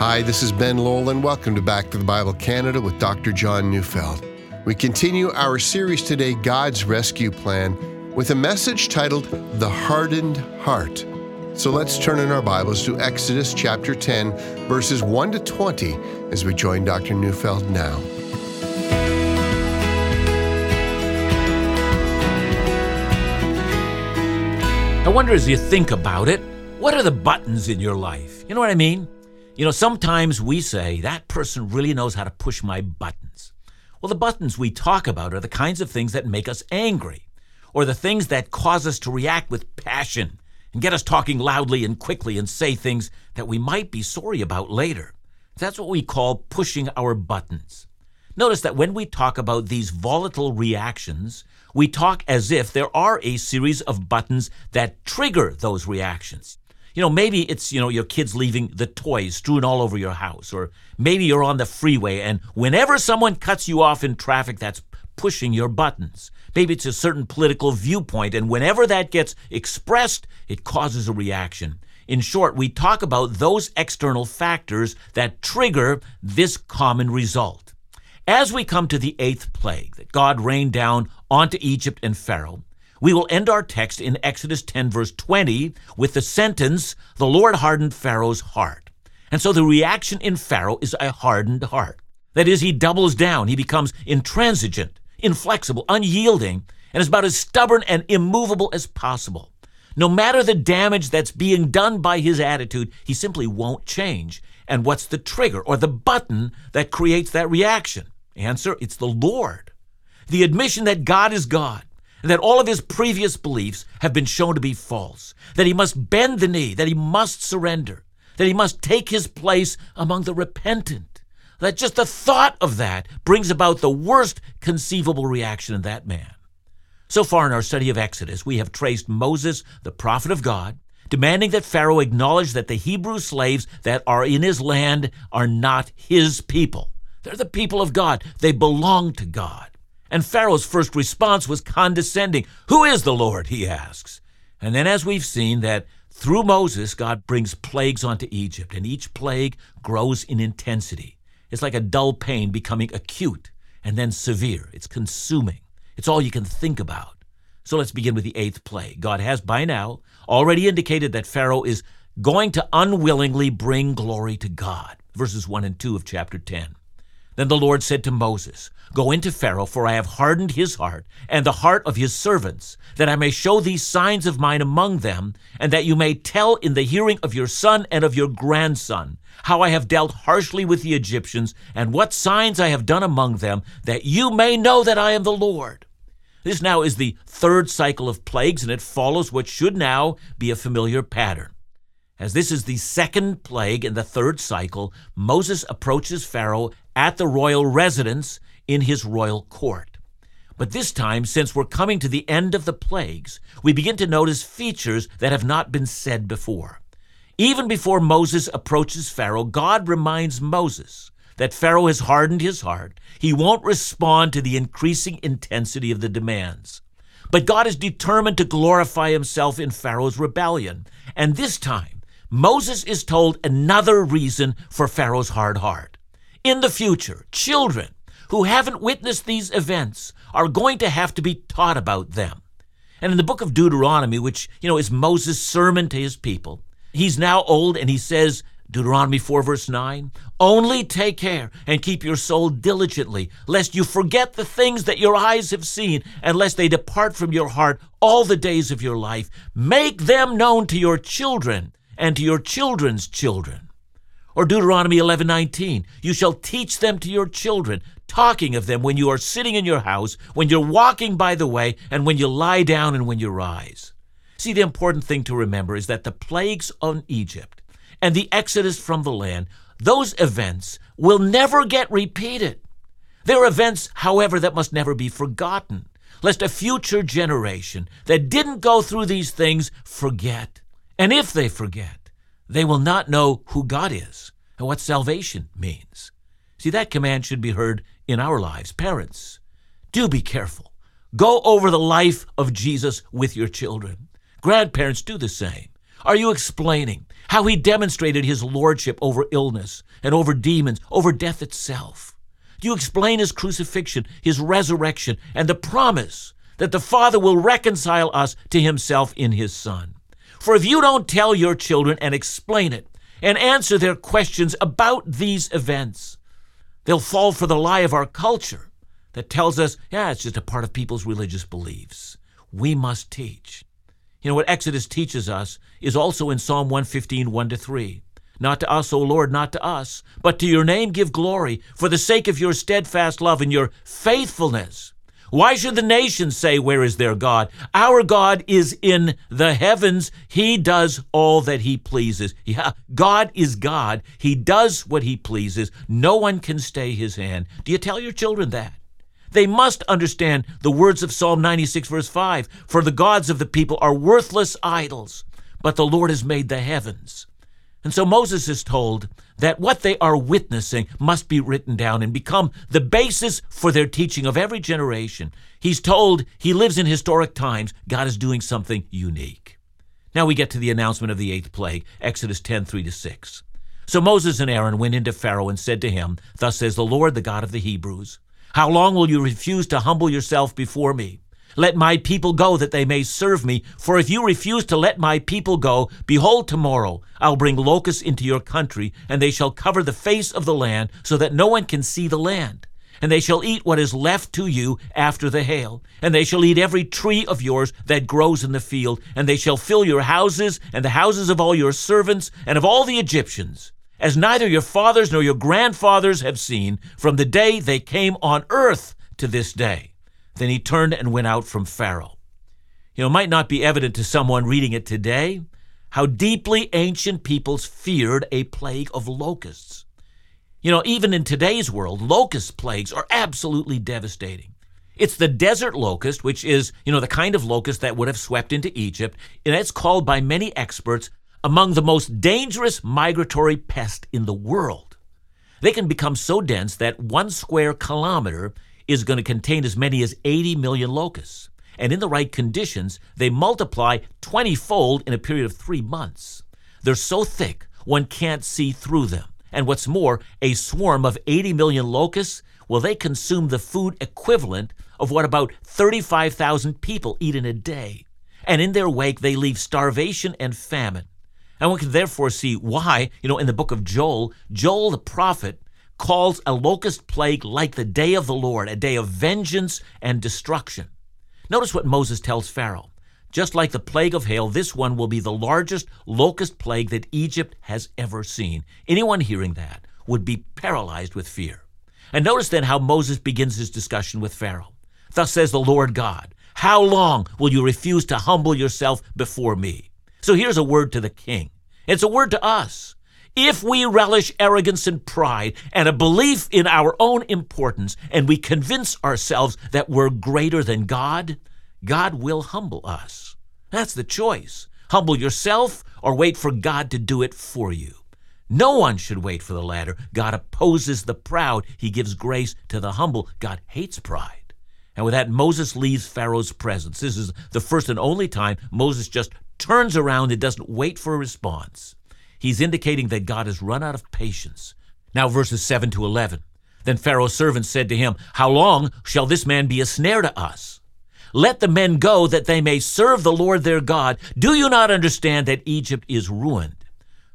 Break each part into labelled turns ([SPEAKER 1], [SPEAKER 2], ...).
[SPEAKER 1] Hi, this is Ben Lowell, and welcome to Back to the Bible Canada with Dr. John Neufeld. We continue our series today, God's Rescue Plan, with a message titled The Hardened Heart. So let's turn in our Bibles to Exodus chapter 10, verses 1 to 20, as we join Dr. Neufeld now.
[SPEAKER 2] I wonder as you think about it, what are the buttons in your life? You know what I mean? You know, sometimes we say, that person really knows how to push my buttons. Well, the buttons we talk about are the kinds of things that make us angry, or the things that cause us to react with passion and get us talking loudly and quickly and say things that we might be sorry about later. That's what we call pushing our buttons. Notice that when we talk about these volatile reactions, we talk as if there are a series of buttons that trigger those reactions. You know, maybe it's, you know, your kids leaving the toys strewn all over your house, or maybe you're on the freeway and whenever someone cuts you off in traffic, that's pushing your buttons. Maybe it's a certain political viewpoint, and whenever that gets expressed, it causes a reaction. In short, we talk about those external factors that trigger this common result. As we come to the eighth plague that God rained down onto Egypt and Pharaoh, we will end our text in Exodus 10, verse 20, with the sentence, The Lord hardened Pharaoh's heart. And so the reaction in Pharaoh is a hardened heart. That is, he doubles down, he becomes intransigent, inflexible, unyielding, and is about as stubborn and immovable as possible. No matter the damage that's being done by his attitude, he simply won't change. And what's the trigger or the button that creates that reaction? Answer it's the Lord. The admission that God is God that all of his previous beliefs have been shown to be false, that he must bend the knee, that he must surrender, that he must take his place among the repentant. That just the thought of that brings about the worst conceivable reaction in that man. So far in our study of Exodus, we have traced Moses, the prophet of God, demanding that Pharaoh acknowledge that the Hebrew slaves that are in his land are not his people. They're the people of God. They belong to God. And Pharaoh's first response was condescending. Who is the Lord? he asks. And then, as we've seen, that through Moses, God brings plagues onto Egypt, and each plague grows in intensity. It's like a dull pain becoming acute and then severe. It's consuming. It's all you can think about. So let's begin with the eighth plague. God has by now already indicated that Pharaoh is going to unwillingly bring glory to God. Verses 1 and 2 of chapter 10. Then the Lord said to Moses, Go into Pharaoh, for I have hardened his heart and the heart of his servants, that I may show these signs of mine among them, and that you may tell in the hearing of your son and of your grandson how I have dealt harshly with the Egyptians, and what signs I have done among them, that you may know that I am the Lord. This now is the third cycle of plagues, and it follows what should now be a familiar pattern. As this is the second plague in the third cycle, Moses approaches Pharaoh at the royal residence in his royal court. But this time, since we're coming to the end of the plagues, we begin to notice features that have not been said before. Even before Moses approaches Pharaoh, God reminds Moses that Pharaoh has hardened his heart. He won't respond to the increasing intensity of the demands. But God is determined to glorify himself in Pharaoh's rebellion. And this time, Moses is told another reason for Pharaoh's hard heart. In the future, children who haven't witnessed these events are going to have to be taught about them. And in the book of Deuteronomy, which, you know, is Moses' sermon to his people, he's now old and he says, Deuteronomy 4, verse 9, only take care and keep your soul diligently, lest you forget the things that your eyes have seen, and lest they depart from your heart all the days of your life. Make them known to your children and to your children's children. Or Deuteronomy 11:19, you shall teach them to your children, talking of them when you are sitting in your house, when you're walking by the way, and when you lie down and when you rise. See, the important thing to remember is that the plagues on Egypt and the exodus from the land, those events will never get repeated. They're events, however, that must never be forgotten, lest a future generation that didn't go through these things forget. And if they forget, they will not know who God is and what salvation means. See, that command should be heard in our lives. Parents, do be careful. Go over the life of Jesus with your children. Grandparents, do the same. Are you explaining how he demonstrated his lordship over illness and over demons, over death itself? Do you explain his crucifixion, his resurrection, and the promise that the Father will reconcile us to himself in his Son? For if you don't tell your children and explain it and answer their questions about these events, they'll fall for the lie of our culture that tells us, yeah, it's just a part of people's religious beliefs. We must teach. You know, what Exodus teaches us is also in Psalm 115, 1 to 3. Not to us, O Lord, not to us, but to your name give glory for the sake of your steadfast love and your faithfulness. Why should the nations say, Where is their God? Our God is in the heavens. He does all that He pleases. Yeah, God is God. He does what He pleases. No one can stay His hand. Do you tell your children that? They must understand the words of Psalm 96, verse 5 For the gods of the people are worthless idols, but the Lord has made the heavens. And so Moses is told that what they are witnessing must be written down and become the basis for their teaching of every generation. He's told he lives in historic times. God is doing something unique. Now we get to the announcement of the eighth plague, Exodus 10 3 to 6. So Moses and Aaron went into Pharaoh and said to him, Thus says the Lord, the God of the Hebrews, How long will you refuse to humble yourself before me? Let my people go that they may serve me. For if you refuse to let my people go, behold, tomorrow I'll bring locusts into your country, and they shall cover the face of the land, so that no one can see the land. And they shall eat what is left to you after the hail. And they shall eat every tree of yours that grows in the field. And they shall fill your houses, and the houses of all your servants, and of all the Egyptians, as neither your fathers nor your grandfathers have seen, from the day they came on earth to this day. Then he turned and went out from Pharaoh. You know, it might not be evident to someone reading it today how deeply ancient peoples feared a plague of locusts. You know, even in today's world, locust plagues are absolutely devastating. It's the desert locust, which is, you know, the kind of locust that would have swept into Egypt, and it's called by many experts among the most dangerous migratory pest in the world. They can become so dense that one square kilometer is going to contain as many as 80 million locusts. And in the right conditions, they multiply 20 fold in a period of three months. They're so thick, one can't see through them. And what's more, a swarm of 80 million locusts, well, they consume the food equivalent of what about 35,000 people eat in a day. And in their wake, they leave starvation and famine. And one can therefore see why, you know, in the book of Joel, Joel the prophet calls a locust plague like the day of the Lord, a day of vengeance and destruction. Notice what Moses tells Pharaoh. Just like the plague of hail, this one will be the largest locust plague that Egypt has ever seen. Anyone hearing that would be paralyzed with fear. And notice then how Moses begins his discussion with Pharaoh. Thus says the Lord God, How long will you refuse to humble yourself before me? So here's a word to the king. It's a word to us. If we relish arrogance and pride and a belief in our own importance, and we convince ourselves that we're greater than God, God will humble us. That's the choice. Humble yourself or wait for God to do it for you. No one should wait for the latter. God opposes the proud. He gives grace to the humble. God hates pride. And with that, Moses leaves Pharaoh's presence. This is the first and only time Moses just turns around and doesn't wait for a response he's indicating that God has run out of patience. Now, verses 7 to 11. Then Pharaoh's servants said to him, How long shall this man be a snare to us? Let the men go that they may serve the Lord their God. Do you not understand that Egypt is ruined?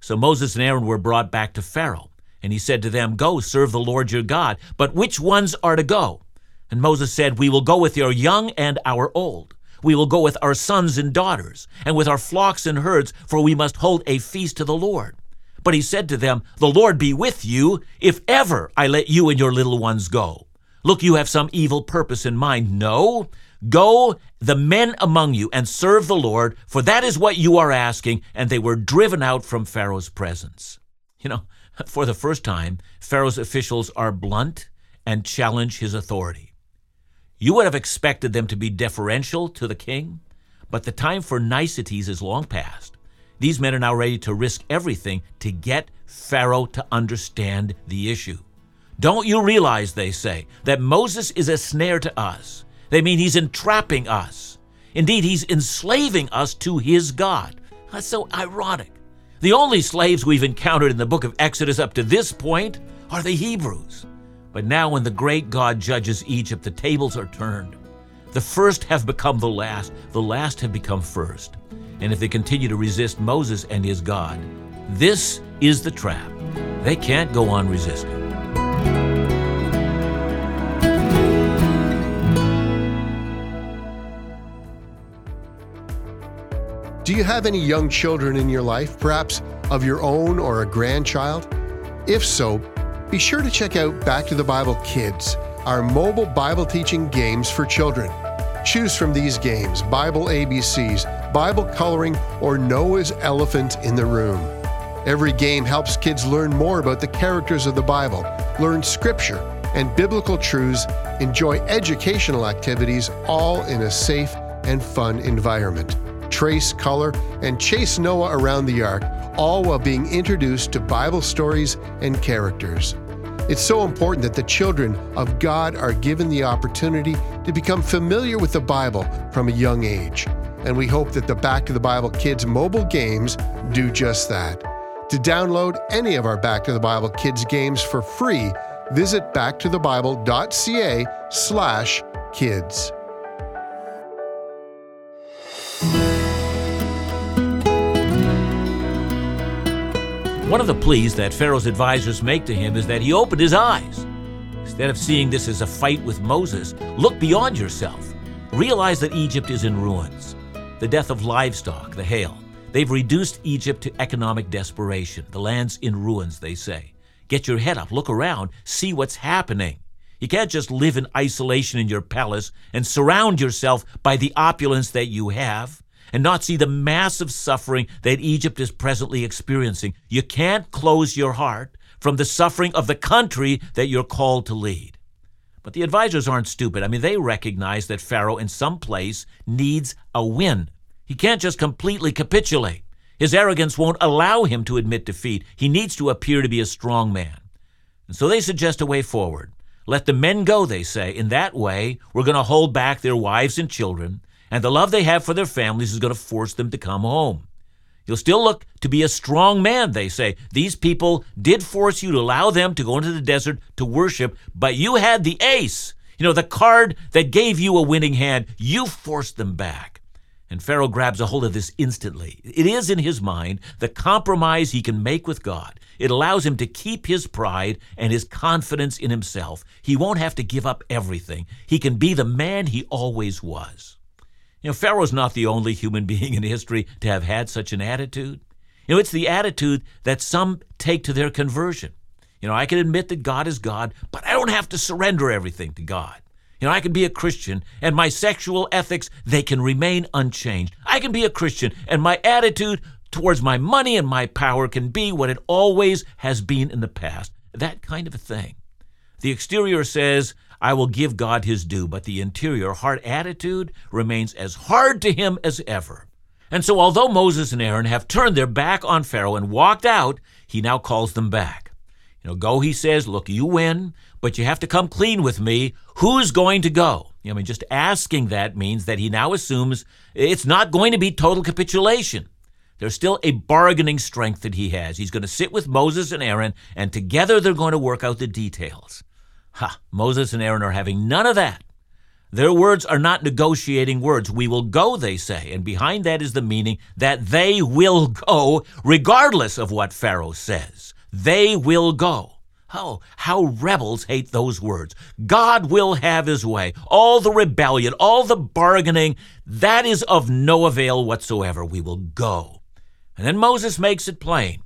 [SPEAKER 2] So Moses and Aaron were brought back to Pharaoh, and he said to them, Go serve the Lord your God. But which ones are to go? And Moses said, We will go with your young and our old. We will go with our sons and daughters, and with our flocks and herds, for we must hold a feast to the Lord. But he said to them, The Lord be with you, if ever I let you and your little ones go. Look, you have some evil purpose in mind. No, go the men among you and serve the Lord, for that is what you are asking. And they were driven out from Pharaoh's presence. You know, for the first time, Pharaoh's officials are blunt and challenge his authority. You would have expected them to be deferential to the king, but the time for niceties is long past. These men are now ready to risk everything to get Pharaoh to understand the issue. Don't you realize, they say, that Moses is a snare to us? They mean he's entrapping us. Indeed, he's enslaving us to his God. That's so ironic. The only slaves we've encountered in the book of Exodus up to this point are the Hebrews. But now, when the great God judges Egypt, the tables are turned. The first have become the last, the last have become first. And if they continue to resist Moses and his God, this is the trap. They can't go on resisting.
[SPEAKER 1] Do you have any young children in your life, perhaps of your own or a grandchild? If so, be sure to check out Back to the Bible Kids, our mobile Bible teaching games for children. Choose from these games Bible ABCs, Bible coloring, or Noah's Elephant in the Room. Every game helps kids learn more about the characters of the Bible, learn scripture and biblical truths, enjoy educational activities, all in a safe and fun environment trace, color, and chase Noah around the ark, all while being introduced to Bible stories and characters. It's so important that the children of God are given the opportunity to become familiar with the Bible from a young age. And we hope that the Back to the Bible Kids mobile games do just that. To download any of our Back to the Bible Kids games for free, visit backtothebible.ca/kids.
[SPEAKER 2] One of the pleas that Pharaoh's advisors make to him is that he opened his eyes. Instead of seeing this as a fight with Moses, look beyond yourself. Realize that Egypt is in ruins. The death of livestock, the hail, they've reduced Egypt to economic desperation. The land's in ruins, they say. Get your head up, look around, see what's happening. You can't just live in isolation in your palace and surround yourself by the opulence that you have and not see the massive suffering that Egypt is presently experiencing. You can't close your heart from the suffering of the country that you're called to lead. But the advisors aren't stupid. I mean, they recognize that Pharaoh, in some place, needs a win. He can't just completely capitulate. His arrogance won't allow him to admit defeat. He needs to appear to be a strong man. And so they suggest a way forward. Let the men go, they say. In that way, we're going to hold back their wives and children and the love they have for their families is going to force them to come home. You'll still look to be a strong man, they say. These people did force you to allow them to go into the desert to worship, but you had the ace. You know, the card that gave you a winning hand. You forced them back. And Pharaoh grabs a hold of this instantly. It is in his mind the compromise he can make with God. It allows him to keep his pride and his confidence in himself. He won't have to give up everything. He can be the man he always was. You know, Pharaoh's not the only human being in history to have had such an attitude. You know, it's the attitude that some take to their conversion. You know, I can admit that God is God, but I don't have to surrender everything to God. You know, I can be a Christian and my sexual ethics, they can remain unchanged. I can be a Christian and my attitude towards my money and my power can be what it always has been in the past. That kind of a thing. The exterior says, I will give God his due, but the interior heart attitude remains as hard to him as ever. And so, although Moses and Aaron have turned their back on Pharaoh and walked out, he now calls them back. You know, go, he says, look, you win, but you have to come clean with me. Who's going to go? I mean, just asking that means that he now assumes it's not going to be total capitulation. There's still a bargaining strength that he has. He's going to sit with Moses and Aaron, and together they're going to work out the details. Ha! Moses and Aaron are having none of that. Their words are not negotiating words. We will go, they say. And behind that is the meaning that they will go regardless of what Pharaoh says. They will go. Oh, how rebels hate those words. God will have his way. All the rebellion, all the bargaining, that is of no avail whatsoever. We will go. And then Moses makes it plain.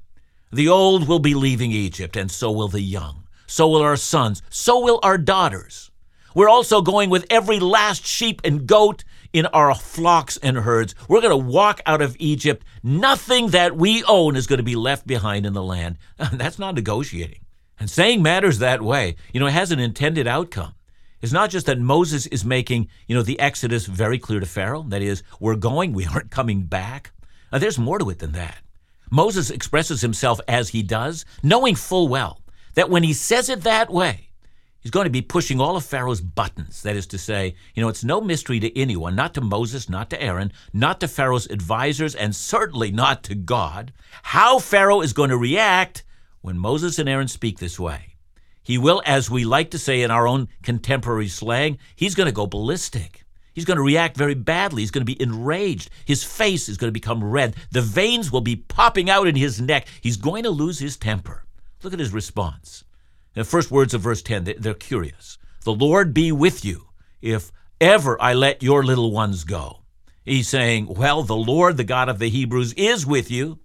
[SPEAKER 2] The old will be leaving Egypt, and so will the young so will our sons, so will our daughters. We're also going with every last sheep and goat in our flocks and herds. We're going to walk out of Egypt. Nothing that we own is going to be left behind in the land. That's not negotiating. And saying matters that way, you know, it has an intended outcome. It's not just that Moses is making, you know, the Exodus very clear to Pharaoh. That is, we're going, we aren't coming back. Now, there's more to it than that. Moses expresses himself as he does, knowing full well that when he says it that way, He's going to be pushing all of Pharaoh's buttons. That is to say, you know, it's no mystery to anyone, not to Moses, not to Aaron, not to Pharaoh's advisors, and certainly not to God, how Pharaoh is going to react when Moses and Aaron speak this way. He will, as we like to say in our own contemporary slang, he's going to go ballistic. He's going to react very badly. He's going to be enraged. His face is going to become red. The veins will be popping out in his neck. He's going to lose his temper. Look at his response. The first words of verse 10, they're curious. The Lord be with you if ever I let your little ones go. He's saying, Well, the Lord, the God of the Hebrews, is with you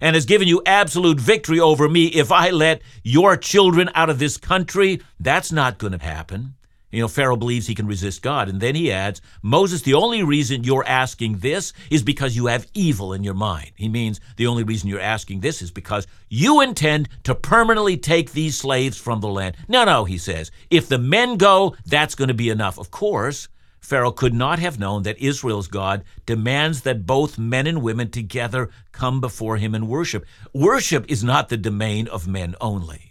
[SPEAKER 2] and has given you absolute victory over me. If I let your children out of this country, that's not going to happen. You know, Pharaoh believes he can resist God. And then he adds, Moses, the only reason you're asking this is because you have evil in your mind. He means the only reason you're asking this is because you intend to permanently take these slaves from the land. No, no, he says. If the men go, that's going to be enough. Of course, Pharaoh could not have known that Israel's God demands that both men and women together come before him and worship. Worship is not the domain of men only.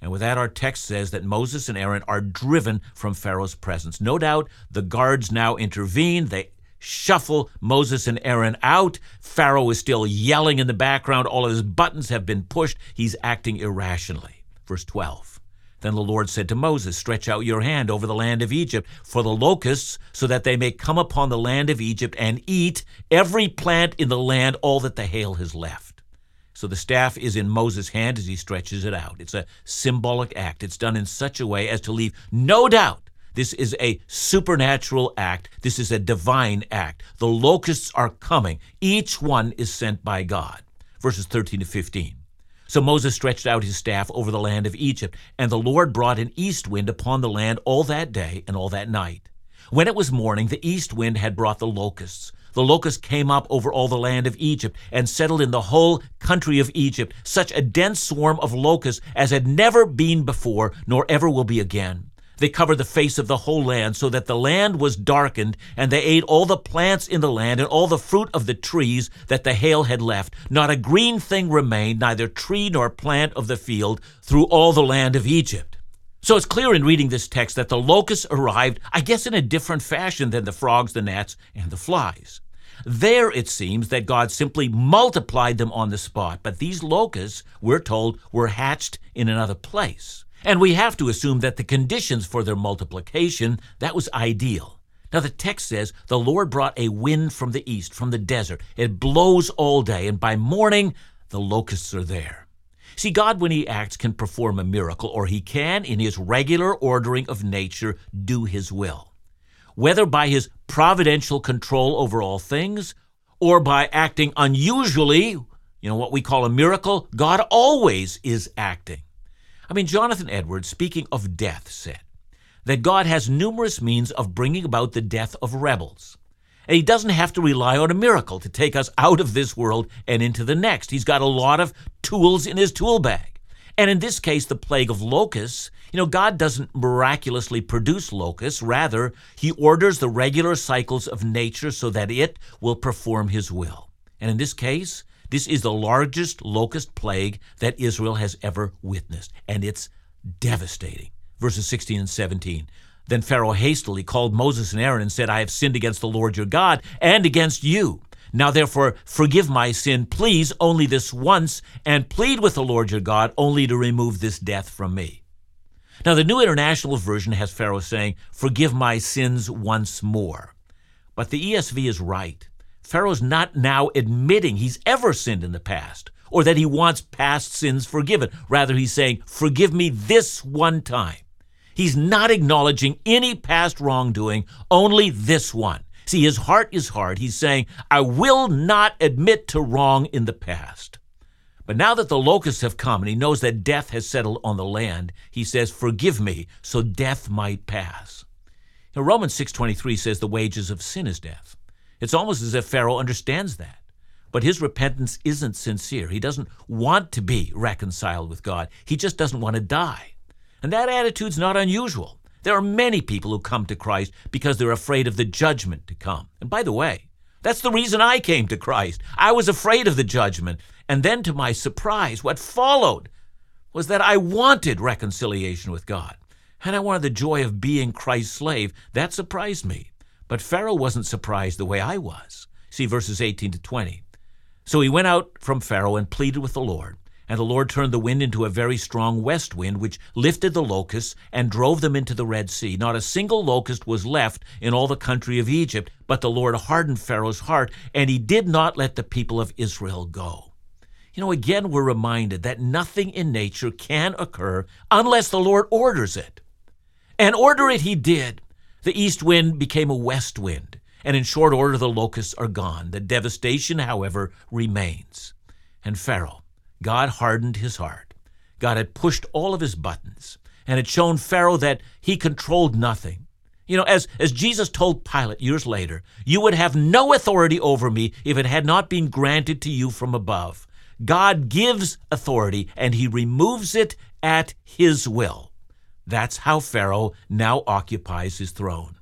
[SPEAKER 2] And with that, our text says that Moses and Aaron are driven from Pharaoh's presence. No doubt the guards now intervene. They shuffle Moses and Aaron out. Pharaoh is still yelling in the background. All of his buttons have been pushed. He's acting irrationally. Verse 12. Then the Lord said to Moses, Stretch out your hand over the land of Egypt for the locusts, so that they may come upon the land of Egypt and eat every plant in the land, all that the hail has left. So the staff is in Moses' hand as he stretches it out. It's a symbolic act. It's done in such a way as to leave no doubt this is a supernatural act. This is a divine act. The locusts are coming. Each one is sent by God. Verses 13 to 15. So Moses stretched out his staff over the land of Egypt, and the Lord brought an east wind upon the land all that day and all that night. When it was morning, the east wind had brought the locusts. The locusts came up over all the land of Egypt and settled in the whole country of Egypt, such a dense swarm of locusts as had never been before, nor ever will be again. They covered the face of the whole land, so that the land was darkened, and they ate all the plants in the land and all the fruit of the trees that the hail had left. Not a green thing remained, neither tree nor plant of the field, through all the land of Egypt. So it's clear in reading this text that the locusts arrived, I guess, in a different fashion than the frogs, the gnats, and the flies. There it seems that God simply multiplied them on the spot, but these locusts, we're told, were hatched in another place. And we have to assume that the conditions for their multiplication, that was ideal. Now, the text says the Lord brought a wind from the east, from the desert. It blows all day, and by morning, the locusts are there. See, God, when He acts, can perform a miracle, or He can, in His regular ordering of nature, do His will. Whether by His providential control over all things, or by acting unusually, you know, what we call a miracle, God always is acting. I mean, Jonathan Edwards, speaking of death, said that God has numerous means of bringing about the death of rebels. And he doesn't have to rely on a miracle to take us out of this world and into the next. He's got a lot of tools in his tool bag. And in this case, the plague of locusts, you know, God doesn't miraculously produce locusts. Rather, he orders the regular cycles of nature so that it will perform his will. And in this case, this is the largest locust plague that Israel has ever witnessed. And it's devastating. Verses 16 and 17. Then Pharaoh hastily called Moses and Aaron and said, I have sinned against the Lord your God and against you. Now therefore forgive my sin, please, only this once, and plead with the Lord your God only to remove this death from me. Now the New International Version has Pharaoh saying, Forgive my sins once more. But the ESV is right. Pharaoh's not now admitting he's ever sinned in the past or that he wants past sins forgiven. Rather, he's saying, Forgive me this one time. He's not acknowledging any past wrongdoing, only this one. See, his heart is hard. He's saying, I will not admit to wrong in the past. But now that the locusts have come and he knows that death has settled on the land, he says, Forgive me, so death might pass. Now, Romans 6.23 says the wages of sin is death. It's almost as if Pharaoh understands that. But his repentance isn't sincere. He doesn't want to be reconciled with God. He just doesn't want to die. And that attitude's not unusual. There are many people who come to Christ because they're afraid of the judgment to come. And by the way, that's the reason I came to Christ. I was afraid of the judgment. And then, to my surprise, what followed was that I wanted reconciliation with God. And I wanted the joy of being Christ's slave. That surprised me. But Pharaoh wasn't surprised the way I was. See verses 18 to 20. So he went out from Pharaoh and pleaded with the Lord. And the Lord turned the wind into a very strong west wind, which lifted the locusts and drove them into the Red Sea. Not a single locust was left in all the country of Egypt, but the Lord hardened Pharaoh's heart, and he did not let the people of Israel go. You know, again, we're reminded that nothing in nature can occur unless the Lord orders it. And order it he did. The east wind became a west wind, and in short order the locusts are gone. The devastation, however, remains. And Pharaoh, God hardened his heart. God had pushed all of his buttons and had shown Pharaoh that he controlled nothing. You know, as, as Jesus told Pilate years later, you would have no authority over me if it had not been granted to you from above. God gives authority and he removes it at his will. That's how Pharaoh now occupies his throne.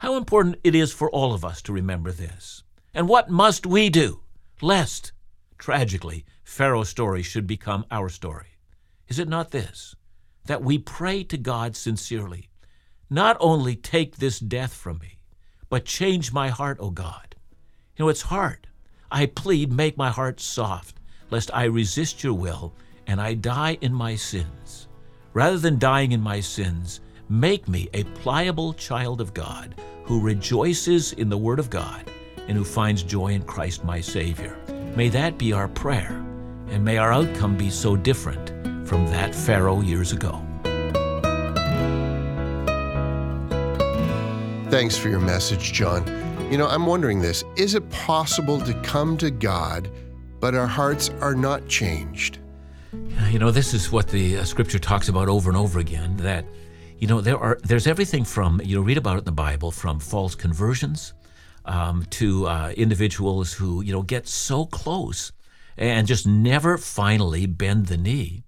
[SPEAKER 2] How important it is for all of us to remember this. And what must we do? Lest, tragically, Pharaoh's story should become our story. Is it not this? That we pray to God sincerely, not only take this death from me, but change my heart, O God. You know, it's hard. I plead, make my heart soft, lest I resist your will and I die in my sins. Rather than dying in my sins, make me a pliable child of God who rejoices in the Word of God and who finds joy in Christ my Savior. May that be our prayer and may our outcome be so different from that Pharaoh years ago.
[SPEAKER 1] Thanks for your message, John. You know, I'm wondering this is it possible to come to God, but our hearts are not changed?
[SPEAKER 2] You know, this is what the uh, scripture talks about over and over again that you know there are there's everything from you know read about it in the bible from false conversions um, to uh, individuals who you know get so close and just never finally bend the knee.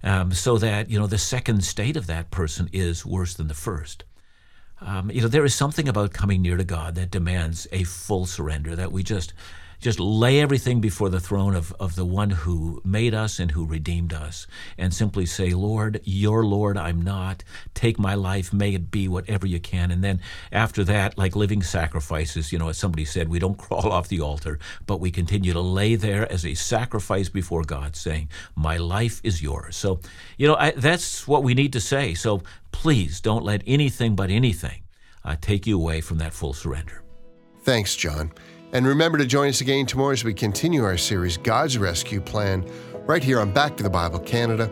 [SPEAKER 2] Um, so that you know the second state of that person is worse than the first. Um, you know there is something about coming near to God that demands a full surrender that we just just lay everything before the throne of, of the one who made us and who redeemed us and simply say, Lord, you're Lord, I'm not. Take my life, may it be whatever you can. And then after that, like living sacrifices, you know, as somebody said, we don't crawl off the altar, but we continue to lay there as a sacrifice before God, saying, My life is yours. So, you know, I, that's what we need to say. So please don't let anything but anything uh, take you away from that full surrender.
[SPEAKER 1] Thanks, John. And remember to join us again tomorrow as we continue our series, God's Rescue Plan, right here on Back to the Bible Canada.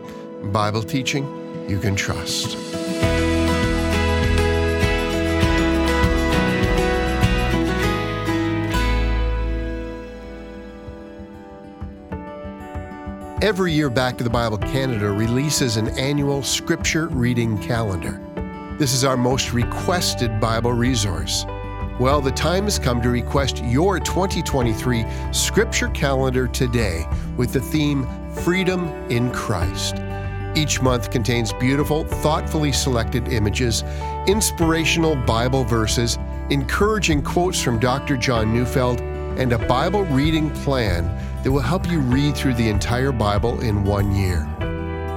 [SPEAKER 1] Bible teaching you can trust. Every year, Back to the Bible Canada releases an annual scripture reading calendar. This is our most requested Bible resource. Well, the time has come to request your 2023 scripture calendar today with the theme Freedom in Christ. Each month contains beautiful, thoughtfully selected images, inspirational Bible verses, encouraging quotes from Dr. John Neufeld, and a Bible reading plan that will help you read through the entire Bible in one year.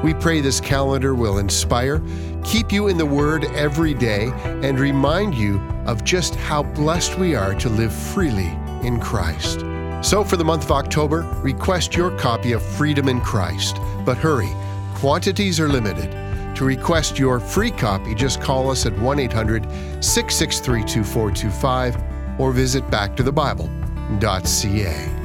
[SPEAKER 1] We pray this calendar will inspire, keep you in the Word every day, and remind you of just how blessed we are to live freely in Christ. So, for the month of October, request your copy of Freedom in Christ. But hurry, quantities are limited. To request your free copy, just call us at 1 800 663 2425 or visit backtothebible.ca.